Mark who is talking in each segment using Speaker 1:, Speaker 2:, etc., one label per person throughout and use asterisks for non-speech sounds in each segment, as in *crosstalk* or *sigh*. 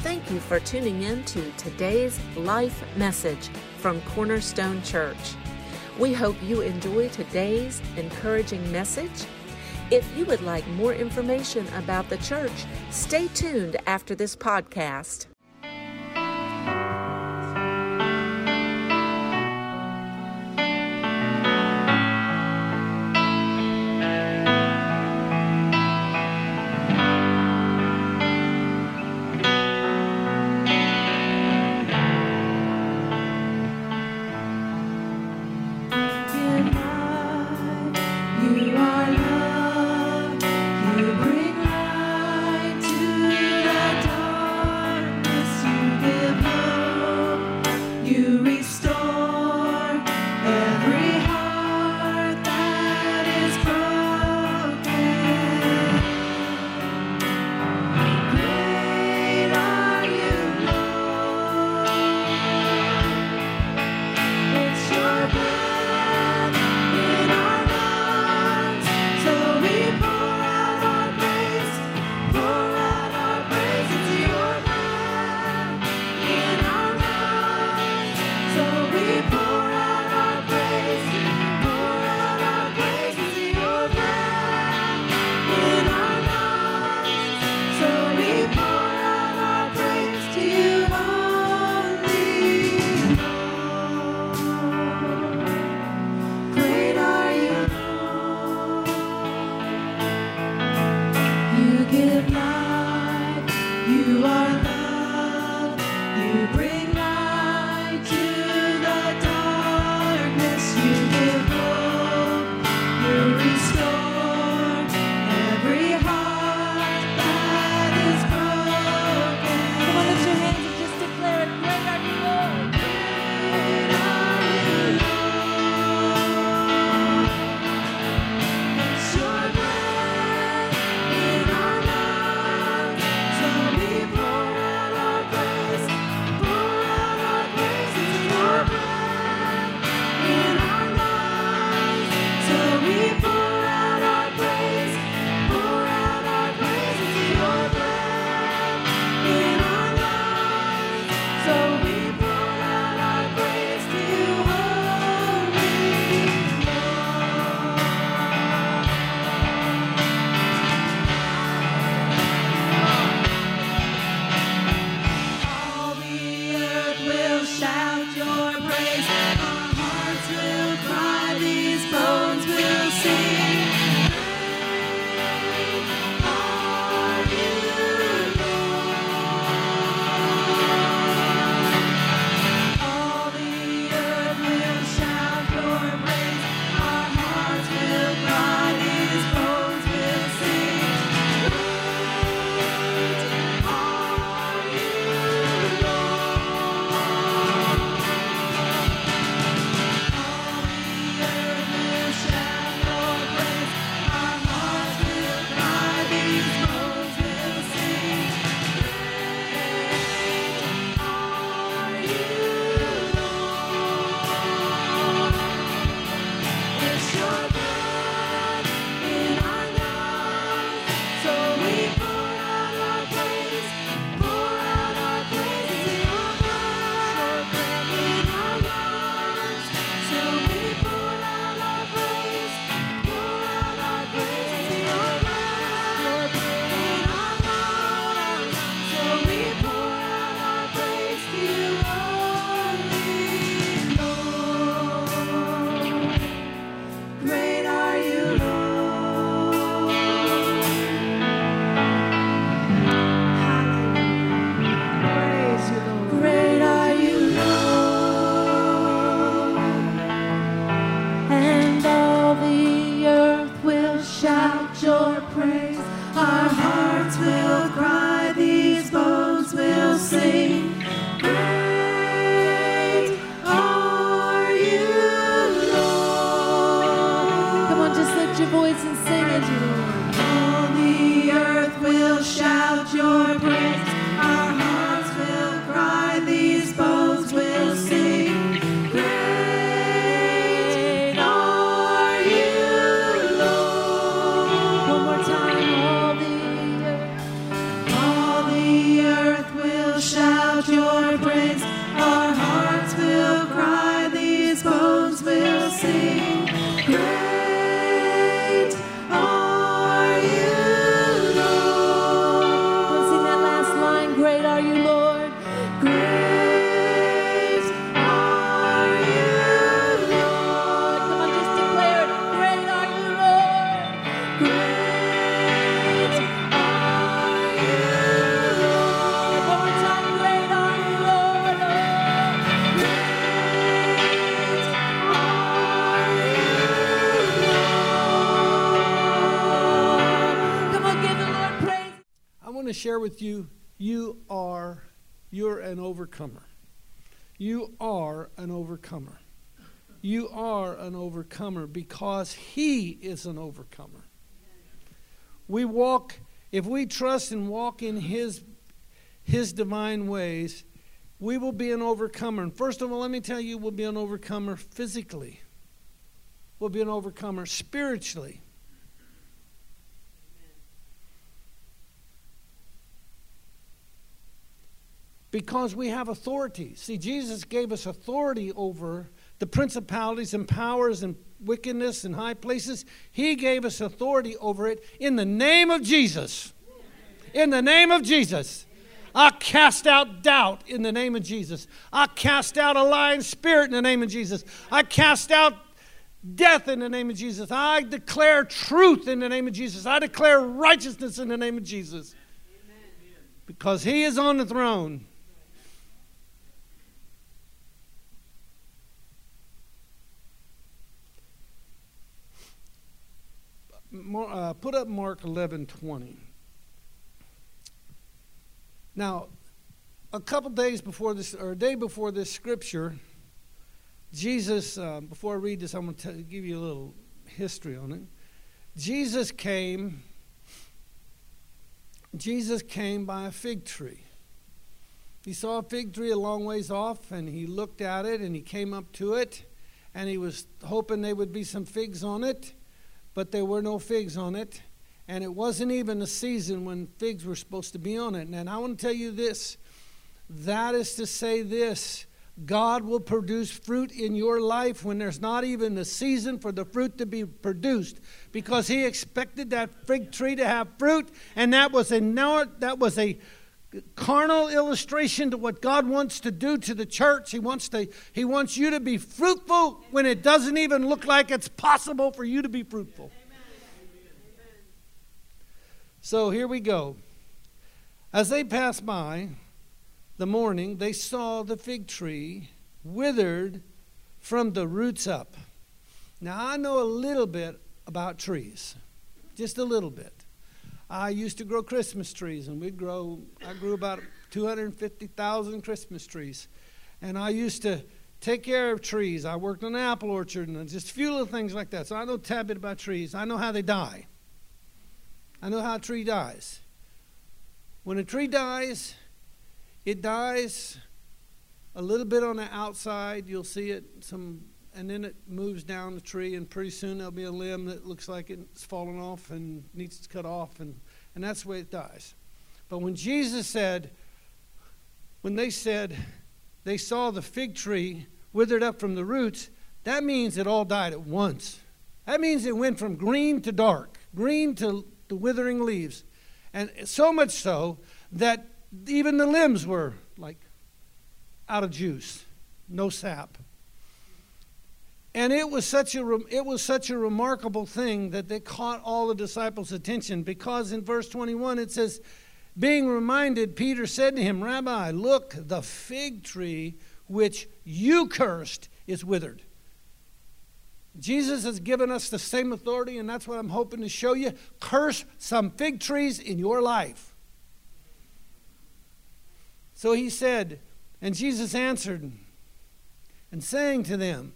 Speaker 1: Thank you for tuning in to today's life message from Cornerstone Church. We hope you enjoy today's encouraging message. If you would like more information about the church, stay tuned after this podcast.
Speaker 2: Share with you you are you're an overcomer. You are an overcomer. You are an overcomer because he is an overcomer. We walk if we trust and walk in his his divine ways, we will be an overcomer. And first of all, let me tell you, we'll be an overcomer physically. We'll be an overcomer spiritually. Because we have authority. See, Jesus gave us authority over the principalities and powers and wickedness in high places. He gave us authority over it in the name of Jesus. In the name of Jesus. I cast out doubt in the name of Jesus. I cast out a lying spirit in the name of Jesus. I cast out death in the name of Jesus. I declare truth in the name of Jesus. I declare righteousness in the name of Jesus. Because he is on the throne. Uh, put up Mark 11 20. Now, a couple days before this, or a day before this scripture, Jesus, uh, before I read this, I'm going to give you a little history on it. Jesus came, Jesus came by a fig tree. He saw a fig tree a long ways off, and he looked at it, and he came up to it, and he was hoping there would be some figs on it, but there were no figs on it. And it wasn't even a season when figs were supposed to be on it. And I want to tell you this that is to say, this God will produce fruit in your life when there's not even a season for the fruit to be produced because He expected that fig tree to have fruit, and that was a, that was a carnal illustration to what God wants to do to the church. He wants to he wants you to be fruitful when it doesn't even look like it's possible for you to be fruitful. So here we go. As they passed by the morning, they saw the fig tree withered from the roots up. Now, I know a little bit about trees, just a little bit. I used to grow Christmas trees, and we'd grow, I grew about 250,000 Christmas trees. And I used to take care of trees. I worked on an apple orchard and just a few little things like that. So I know a tad bit about trees. I know how they die. I know how a tree dies. When a tree dies, it dies a little bit on the outside. You'll see it some, and then it moves down the tree, and pretty soon there'll be a limb that looks like it's fallen off and needs to cut off, and, and that's the way it dies. But when Jesus said, when they said they saw the fig tree withered up from the roots, that means it all died at once. That means it went from green to dark, green to the withering leaves. And so much so that even the limbs were like out of juice, no sap. And it was such a it was such a remarkable thing that they caught all the disciples' attention because in verse 21 it says being reminded Peter said to him, "Rabbi, look, the fig tree which you cursed is withered." Jesus has given us the same authority, and that's what I'm hoping to show you. Curse some fig trees in your life. So he said, and Jesus answered and saying to them,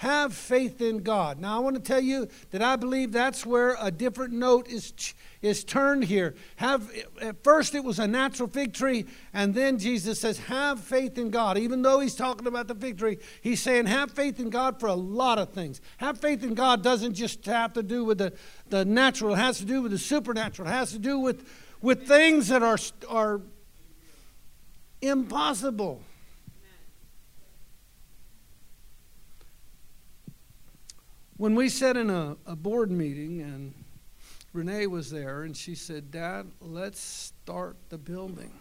Speaker 2: have faith in God. Now, I want to tell you that I believe that's where a different note is, is turned here. Have, at first, it was a natural fig tree, and then Jesus says, Have faith in God. Even though he's talking about the fig tree, he's saying, Have faith in God for a lot of things. Have faith in God doesn't just have to do with the, the natural, it has to do with the supernatural, it has to do with, with things that are, are impossible. When we sat in a, a board meeting and Renee was there and she said, Dad, let's start the building.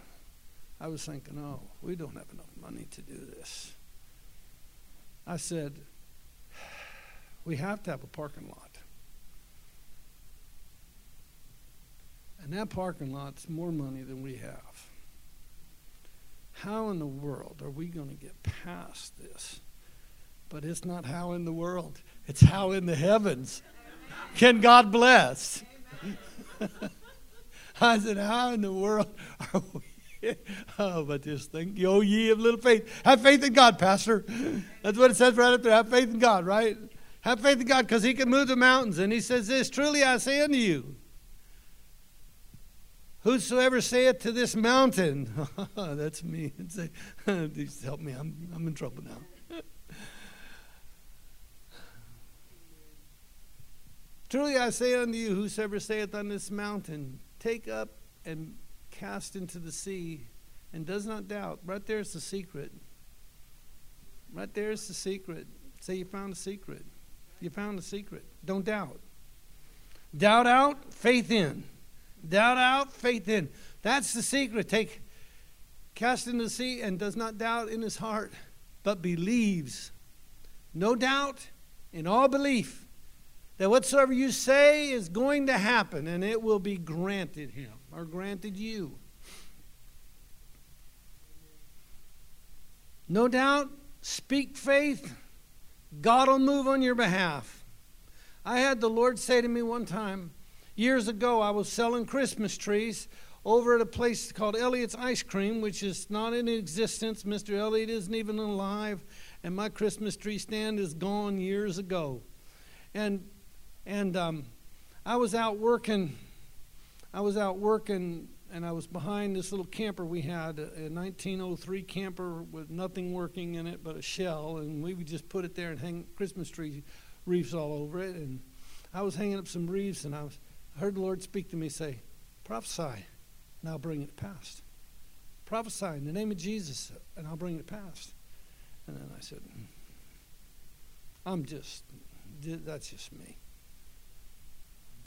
Speaker 2: I was thinking, oh, we don't have enough money to do this. I said, we have to have a parking lot. And that parking lot's more money than we have. How in the world are we going to get past this? But it's not how in the world. It's how in the heavens. Can God bless? *laughs* I said, How in the world are we? *laughs* Oh, but just think, oh, ye of little faith. Have faith in God, Pastor. That's what it says right up there. Have faith in God, right? Have faith in God because He can move the mountains. And He says this Truly I say unto you, whosoever saith to this mountain, *laughs* that's me. Say, Please help me. I'm, I'm in trouble now. Truly I say unto you, whosoever saith on this mountain, take up and cast into the sea, and does not doubt. Right there's the secret. Right there's the secret. Say you found a secret. You found a secret. Don't doubt. Doubt out, faith in. Doubt out, faith in. That's the secret. Take cast into the sea and does not doubt in his heart, but believes. No doubt, in all belief, that whatsoever you say is going to happen, and it will be granted him or granted you. No doubt, speak faith. God will move on your behalf. I had the Lord say to me one time, years ago, I was selling Christmas trees over at a place called Elliot's Ice Cream, which is not in existence. Mr. Elliot isn't even alive, and my Christmas tree stand is gone years ago. And and um, I was out working. I was out working, and I was behind this little camper we had, a 1903 camper with nothing working in it but a shell, and we would just put it there and hang Christmas tree wreaths all over it. And I was hanging up some wreaths, and I, was, I heard the Lord speak to me, say, "Prophesy, and I'll bring it past. Prophesy in the name of Jesus, and I'll bring it past." And then I said, "Hmm, "I'm just, that's just me."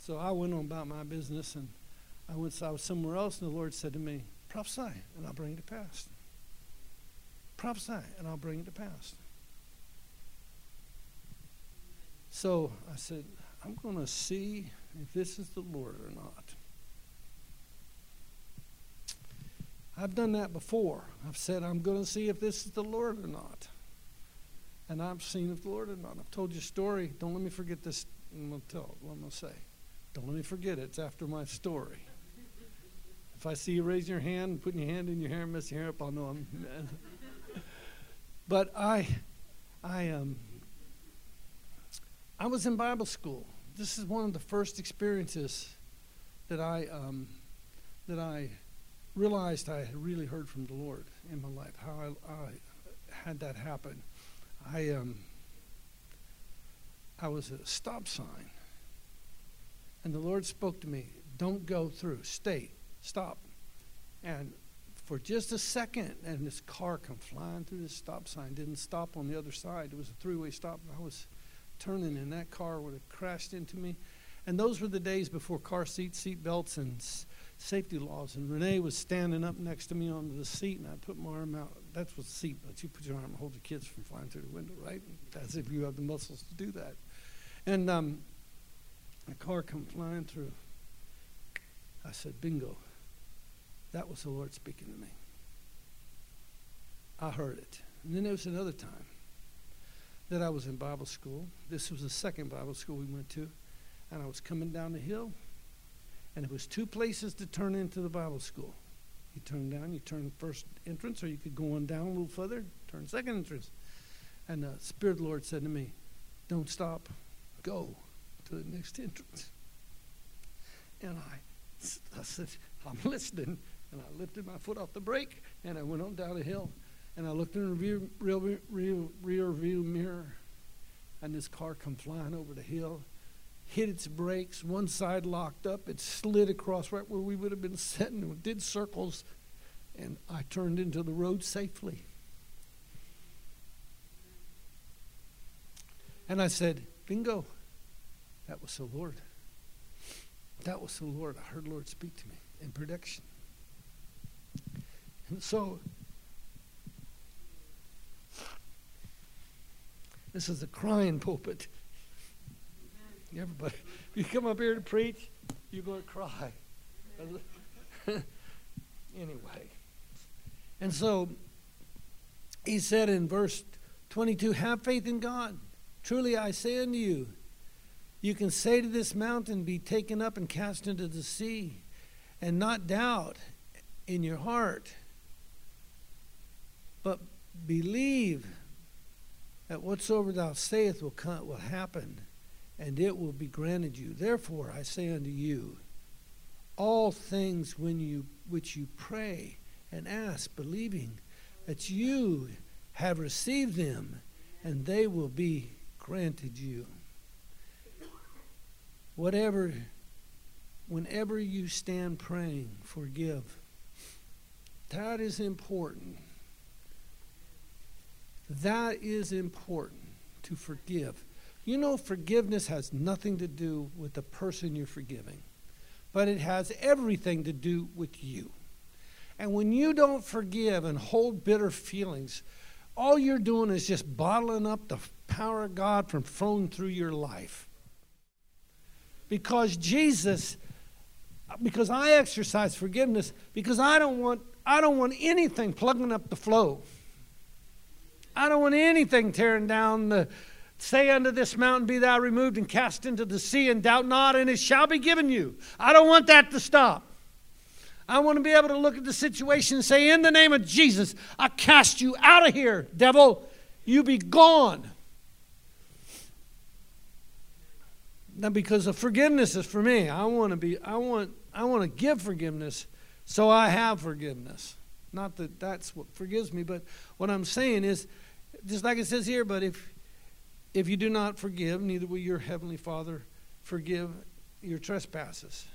Speaker 2: So I went on about my business and I went I was somewhere else and the Lord said to me, Prophesy and I'll bring it to pass. Prophesy and I'll bring it to pass. So I said, I'm going to see if this is the Lord or not. I've done that before. I've said, I'm going to see if this is the Lord or not. And I've seen if the Lord or not. I've told you a story. Don't let me forget this. I'm going to tell what I'm going to say. Don't let me forget it. It's after my story. If I see you raising your hand and putting your hand in your hair and messing your hair up, I'll know I'm. but I, I um, I was in Bible school. This is one of the first experiences that I um, that I realized I had really heard from the Lord in my life. How I, I had that happen. I um, I was at a stop sign and the Lord spoke to me, don't go through, stay, stop. And for just a second, and this car come flying through the stop sign, didn't stop on the other side. It was a three way stop. I was turning, and that car would have crashed into me. And those were the days before car seats, seat belts, and safety laws. And Renee was standing up next to me on the seat, and I put my arm out. That's what seat, but you put your arm and hold the kids from flying through the window, right? That's if you have the muscles to do that. And um, a car come flying through. I said, bingo. That was the Lord speaking to me. I heard it. And then there was another time that I was in Bible school. This was the second Bible school we went to. And I was coming down the hill. And it was two places to turn into the Bible school. You turn down, you turn first entrance, or you could go on down a little further, turn second entrance. And the Spirit of the Lord said to me, Don't stop, go to the next entrance. And I, I said, I'm *laughs* listening. And I lifted my foot off the brake and I went on down the hill. And I looked in the rear, rear, rear, rear view mirror and this car come flying over the hill, hit its brakes, one side locked up, it slid across right where we would have been sitting, and did circles, and I turned into the road safely. And I said, Bingo. That was the Lord. That was the Lord. I heard the Lord speak to me in prediction. And so, this is a crying pulpit. Everybody, you come up here to preach, you're going to cry. *laughs* anyway. And so, he said in verse 22 Have faith in God. Truly I say unto you, you can say to this mountain, Be taken up and cast into the sea, and not doubt in your heart, but believe that whatsoever thou sayest will come, will happen, and it will be granted you. Therefore, I say unto you, all things when you which you pray and ask, believing that you have received them, and they will be granted you. Whatever, whenever you stand praying, forgive. That is important. That is important to forgive. You know, forgiveness has nothing to do with the person you're forgiving, but it has everything to do with you. And when you don't forgive and hold bitter feelings, all you're doing is just bottling up the power of God from flowing through your life. Because Jesus, because I exercise forgiveness, because I don't want I don't want anything plugging up the flow. I don't want anything tearing down the say unto this mountain, Be thou removed and cast into the sea, and doubt not, and it shall be given you. I don't want that to stop. I want to be able to look at the situation and say, In the name of Jesus, I cast you out of here, devil. You be gone. Now, because of forgiveness is for me. I want to be, I want, I want to give forgiveness, so I have forgiveness. Not that that's what forgives me, but what I'm saying is, just like it says here, but if if you do not forgive, neither will your heavenly Father forgive your trespasses.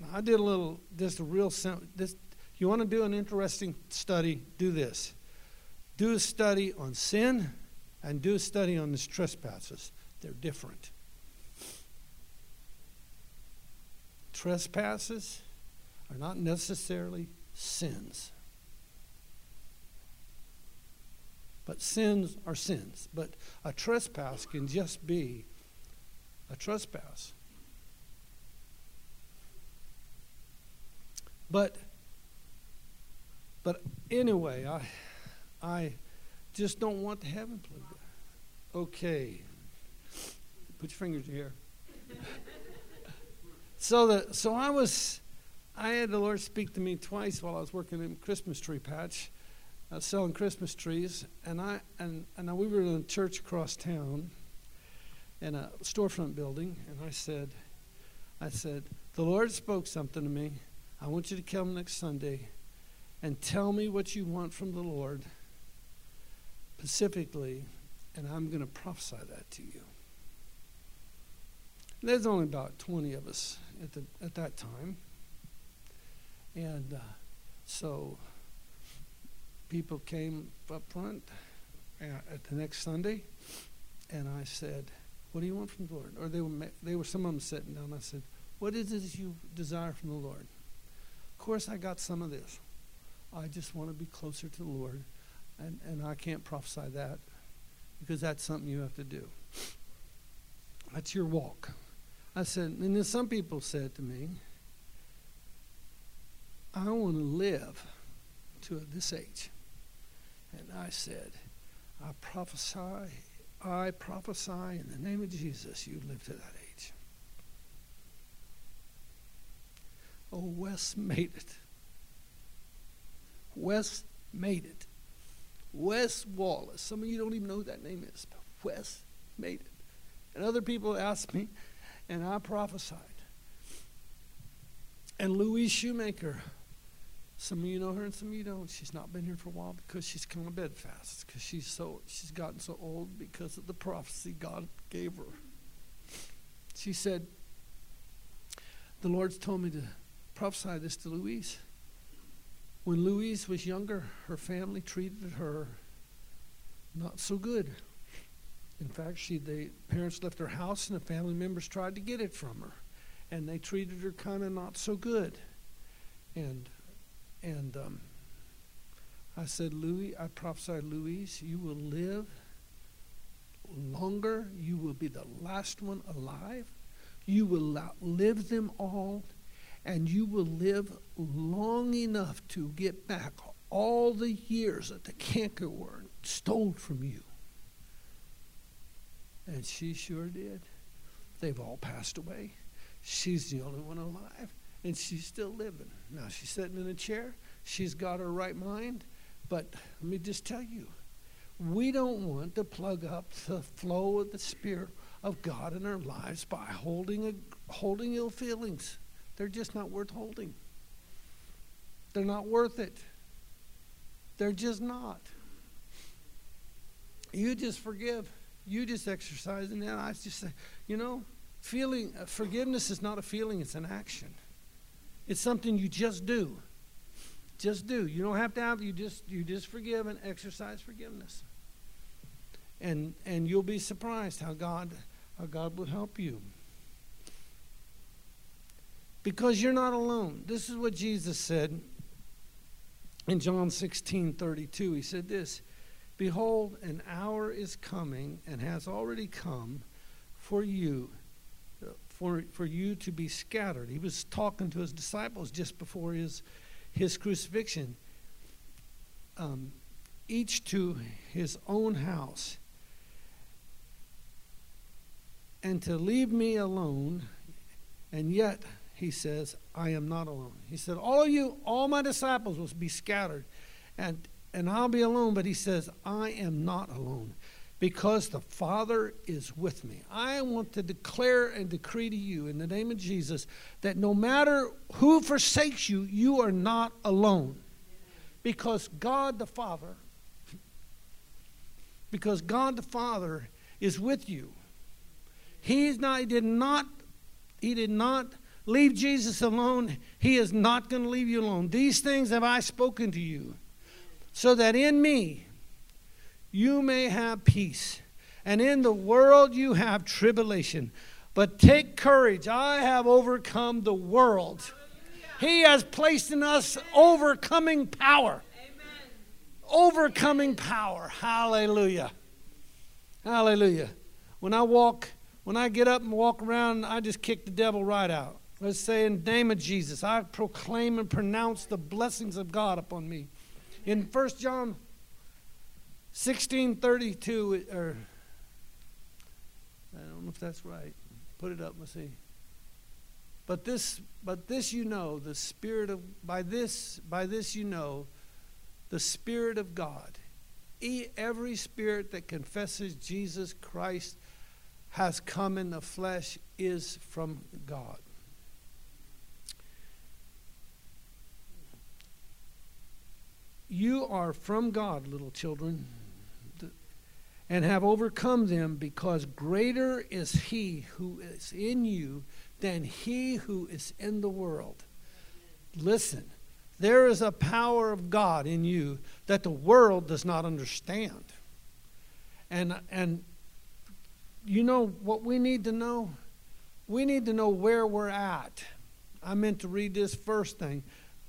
Speaker 2: Now, I did a little, just a real simple. This, you want to do an interesting study? Do this. Do a study on sin, and do a study on these trespasses. They're different. Trespasses are not necessarily sins. But sins are sins. But a trespass can just be a trespass. But but anyway, I I just don't want the heaven plugged. Okay. Put your fingers here. So the so I was I had the Lord speak to me twice while I was working in Christmas tree patch uh, selling Christmas trees, and I and and we were in a church across town, in a storefront building, and I said, I said, the Lord spoke something to me. I want you to come next Sunday, and tell me what you want from the Lord, specifically, and I'm going to prophesy that to you. There's only about 20 of us at the at that time, and uh, so people came up front uh, at the next Sunday, and I said, "What do you want from the Lord?" Or they were they were some of them sitting down. I said, "What is it you desire from the Lord?" Of course, I got some of this. I just want to be closer to the Lord, and and I can't prophesy that because that's something you have to do. That's your walk. I said, and then some people said to me, "I want to live to this age." And I said, I prophesy, I prophesy in the name of Jesus, you live to that age. Oh, Wes made it. Wes made it. Wes Wallace. Some of you don't even know who that name is, but Wes made it. And other people asked me, and I prophesied. And Louise Shoemaker some of you know her and some of you don't. She's not been here for a while because she's come to bed fast. Because she's so she's gotten so old because of the prophecy God gave her. She said, The Lord's told me to prophesy this to Louise. When Louise was younger, her family treated her not so good. In fact, she the parents left her house and the family members tried to get it from her. And they treated her kind of not so good. And and um, I said, Louis, I prophesied, Louise, you will live longer. You will be the last one alive. You will outlive them all. And you will live long enough to get back all the years that the cankerworm stole from you. And she sure did. They've all passed away. She's the only one alive. and she's still living. Now she's sitting in a chair. She's got her right mind. But let me just tell you, we don't want to plug up the flow of the Spirit of God in our lives by holding a, holding ill feelings. They're just not worth holding. They're not worth it. They're just not. You just forgive. You just exercise, and then I just say, you know, feeling uh, forgiveness is not a feeling; it's an action. It's something you just do. Just do. You don't have to have. You just you just forgive and exercise forgiveness. And and you'll be surprised how God how God will help you. Because you're not alone. This is what Jesus said in John 16 32. He said this Behold, an hour is coming and has already come for you. For, for you to be scattered. He was talking to his disciples just before his, his crucifixion. Um, each to his own house. And to leave me alone, and yet, he says, I am not alone. He said, All of you, all my disciples will be scattered, and, and I'll be alone. But he says, I am not alone because the Father is with me. I want to declare and decree to you in the name of Jesus that no matter who forsakes you, you are not alone. Because God the Father, because God the Father is with you. He's not, he did not, he did not leave Jesus alone. He is not going to leave you alone. These things have I spoken to you, so that in me you may have peace. And in the world you have tribulation. But take courage. I have overcome the world. He has placed in us overcoming power. Overcoming power. Hallelujah. Hallelujah. When I walk, when I get up and walk around, I just kick the devil right out. Let's say, in the name of Jesus, I proclaim and pronounce the blessings of God upon me. In 1 John 1632, or I don't know if that's right. Put it up, let's see. But this, but this you know, the Spirit of, by this, by this you know, the Spirit of God. Every spirit that confesses Jesus Christ has come in the flesh is from God. You are from God, little children, and have overcome them because greater is He who is in you than He who is in the world. Listen, there is a power of God in you that the world does not understand. And, and you know what we need to know? We need to know where we're at. I meant to read this first thing.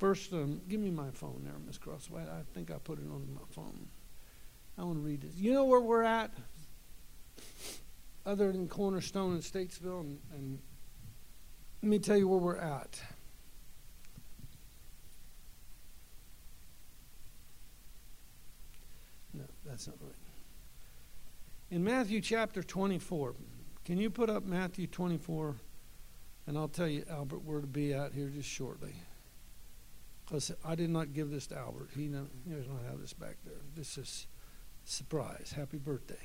Speaker 2: First, um, give me my phone there, Miss Crosswhite. I think I put it on my phone. I want to read this. You know where we're at? Other than Cornerstone and Statesville, and, and let me tell you where we're at. No, that's not right. In Matthew chapter 24, can you put up Matthew 24? And I'll tell you, Albert, where to be at here just shortly. Because I did not give this to Albert. He does not have this back there. This is surprise. Happy birthday.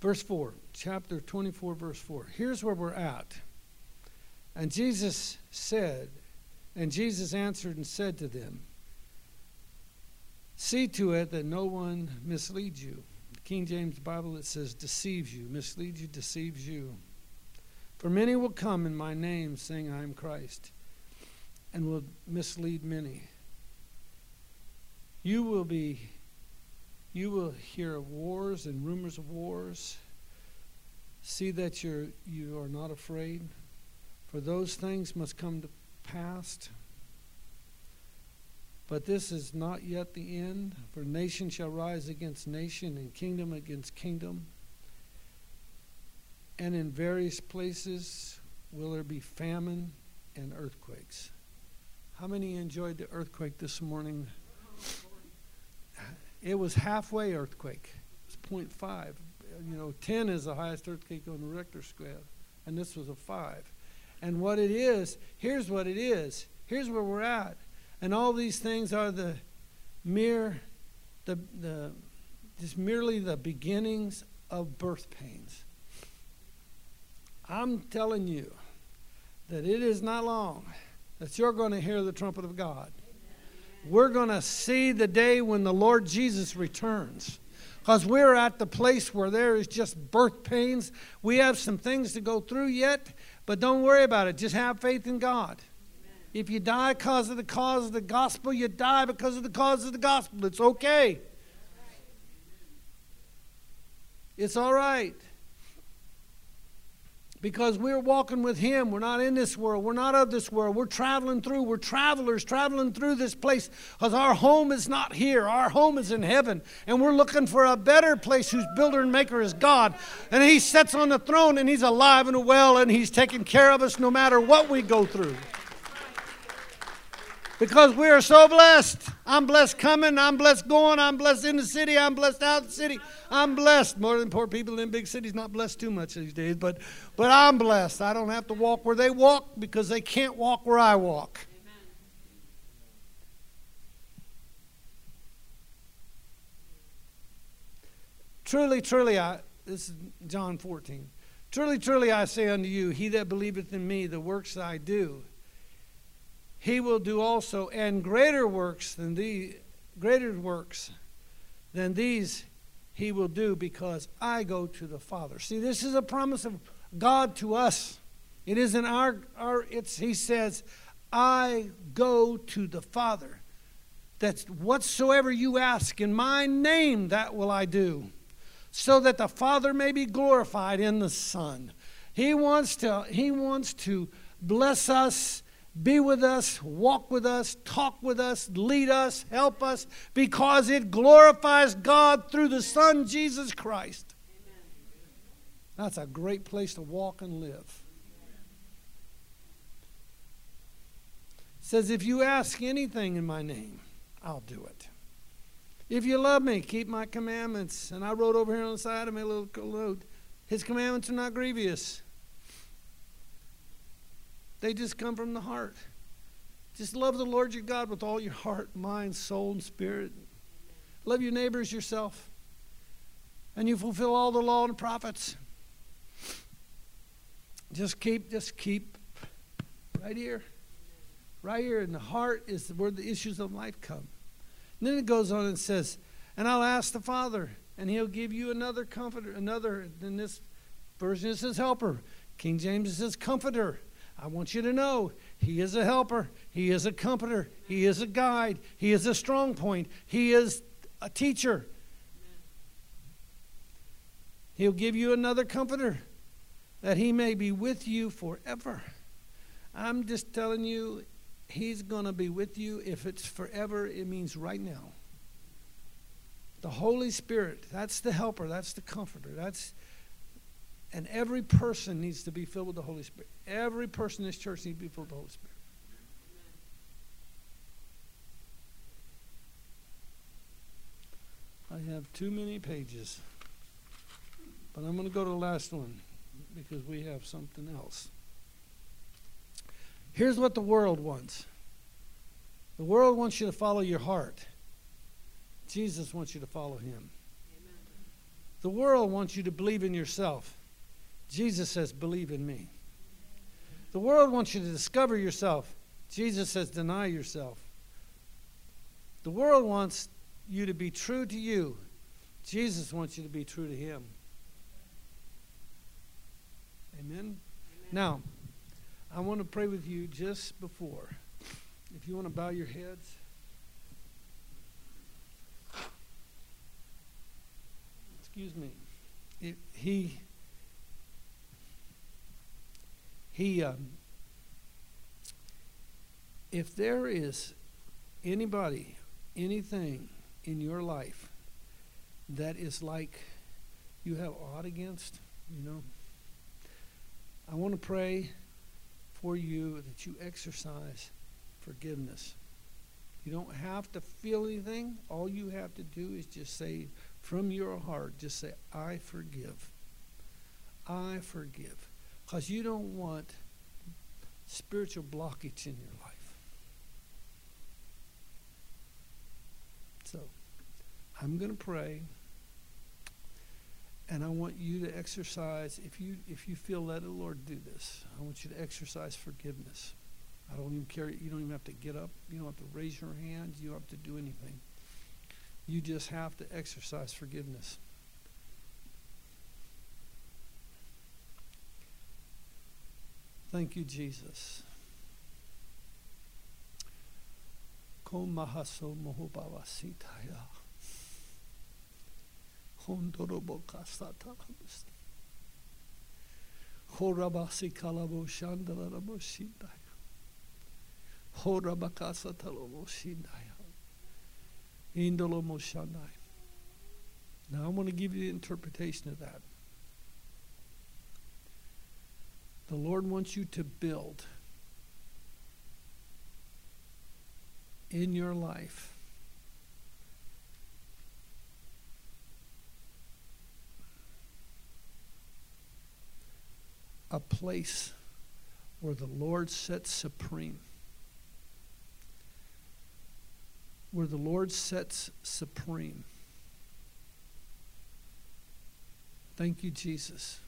Speaker 2: Verse 4, chapter 24, verse 4. Here's where we're at. And Jesus said, and Jesus answered and said to them, See to it that no one misleads you. King James Bible, it says deceives you, misleads you, deceives you. For many will come in my name, saying, I am Christ, and will mislead many. You will be, you will hear of wars and rumors of wars. See that you're, you are not afraid, for those things must come to pass. But this is not yet the end, for nation shall rise against nation, and kingdom against kingdom. And in various places will there be famine and earthquakes. How many enjoyed the earthquake this morning? It was halfway earthquake. It was 0.5. you know, 10 is the highest earthquake on the Richter scale, and this was a 5. And what it is, here's what it is. Here's where we're at. And all these things are the mere, the, the, just merely the beginnings of birth pains. I'm telling you that it is not long that you're going to hear the trumpet of God. We're going to see the day when the Lord Jesus returns. Because we're at the place where there is just birth pains. We have some things to go through yet, but don't worry about it. Just have faith in God. If you die because of the cause of the gospel, you die because of the cause of the gospel. It's okay. It's all right. Because we're walking with Him. We're not in this world. We're not of this world. We're traveling through. We're travelers traveling through this place because our home is not here. Our home is in heaven. And we're looking for a better place whose builder and maker is God. And He sits on the throne and He's alive and well and He's taking care of us no matter what we go through. Because we are so blessed. I'm blessed coming. I'm blessed going. I'm blessed in the city. I'm blessed out the city. I'm blessed. More than poor people in big cities. Not blessed too much these days, but but I'm blessed. I don't have to walk where they walk because they can't walk where I walk. Truly, truly, I this is John 14. Truly, truly, I say unto you, he that believeth in me, the works I do, he will do also, and greater works than the greater works than these he will do, because I go to the Father. See, this is a promise of God to us. It isn't our our. It's he says, I go to the Father. That whatsoever you ask in my name, that will I do so that the Father may be glorified in the Son. He wants to, he wants to bless us, be with us, walk with us, talk with us, lead us, help us, because it glorifies God through the Son, Jesus Christ. That's a great place to walk and live. It says, If you ask anything in my name, I'll do it. If you love me, keep my commandments. And I wrote over here on the side of my little note His commandments are not grievous, they just come from the heart. Just love the Lord your God with all your heart, mind, soul, and spirit. Love your neighbors yourself. And you fulfill all the law and the prophets. Just keep, just keep right here. Right here in the heart is where the issues of life come. And then it goes on and says, And I'll ask the Father, and he'll give you another comforter, another, in this version it says helper. King James says comforter. I want you to know he is a helper, he is a comforter, he is a guide, he is a strong point, he is a teacher. He'll give you another comforter that he may be with you forever. I'm just telling you, He's going to be with you. If it's forever, it means right now. The Holy Spirit, that's the helper, that's the comforter. That's and every person needs to be filled with the Holy Spirit. Every person in this church needs to be filled with the Holy Spirit. I have too many pages. But I'm going to go to the last one because we have something else. Here's what the world wants the world wants you to follow your heart, Jesus wants you to follow him. The world wants you to believe in yourself. Jesus says, believe in me. The world wants you to discover yourself. Jesus says, deny yourself. The world wants you to be true to you. Jesus wants you to be true to him. Amen? Now, I want to pray with you just before. If you want to bow your heads. Excuse me. It, he he um, if there is anybody anything in your life that is like you have aught against you know i want to pray for you that you exercise forgiveness you don't have to feel anything all you have to do is just say from your heart, just say, I forgive. I forgive. Because you don't want spiritual blockage in your life. So, I'm going to pray. And I want you to exercise, if you if you feel let the Lord do this, I want you to exercise forgiveness. I don't even care. You don't even have to get up. You don't have to raise your hand. You don't have to do anything. You just have to exercise forgiveness. Thank you, Jesus. Komahaso mohobawasitaya. Hondorobokasatalamus. Horabasi kalabo shandalarabosindaya. Horabakasatalomoshindaya. Indolomoshandaya. Now I want to give you the interpretation of that. The Lord wants you to build in your life a place where the Lord sits supreme. Where the Lord sits supreme. Thank you, Jesus.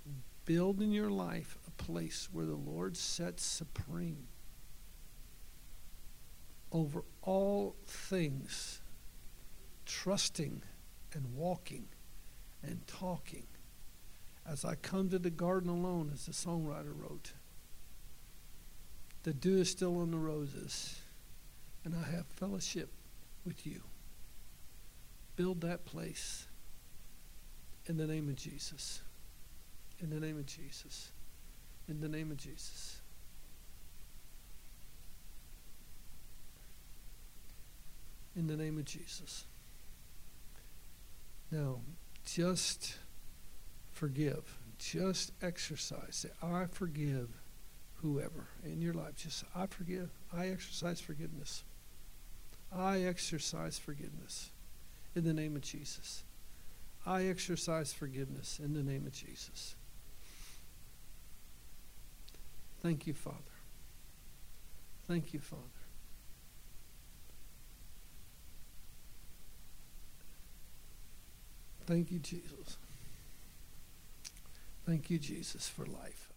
Speaker 2: Build in your life place where the Lord sits supreme over all things, trusting and walking and talking. As I come to the garden alone, as the songwriter wrote, the dew is still on the roses, and I have fellowship with you. Build that place in the name of Jesus. In the name of Jesus. In the name of Jesus. In the name of Jesus. Now, just forgive. Just exercise. Say, I forgive whoever in your life. Just, I forgive. I exercise forgiveness. I exercise forgiveness in the name of Jesus. I exercise forgiveness in the name of Jesus. Thank you, Father. Thank you, Father. Thank you, Jesus. Thank you, Jesus, for life.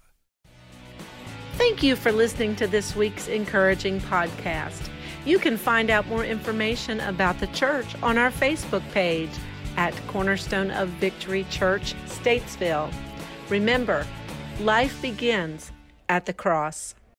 Speaker 1: Thank you for listening to this week's encouraging podcast. You can find out more information about the church on our Facebook page at Cornerstone of Victory Church, Statesville. Remember, life begins at the cross.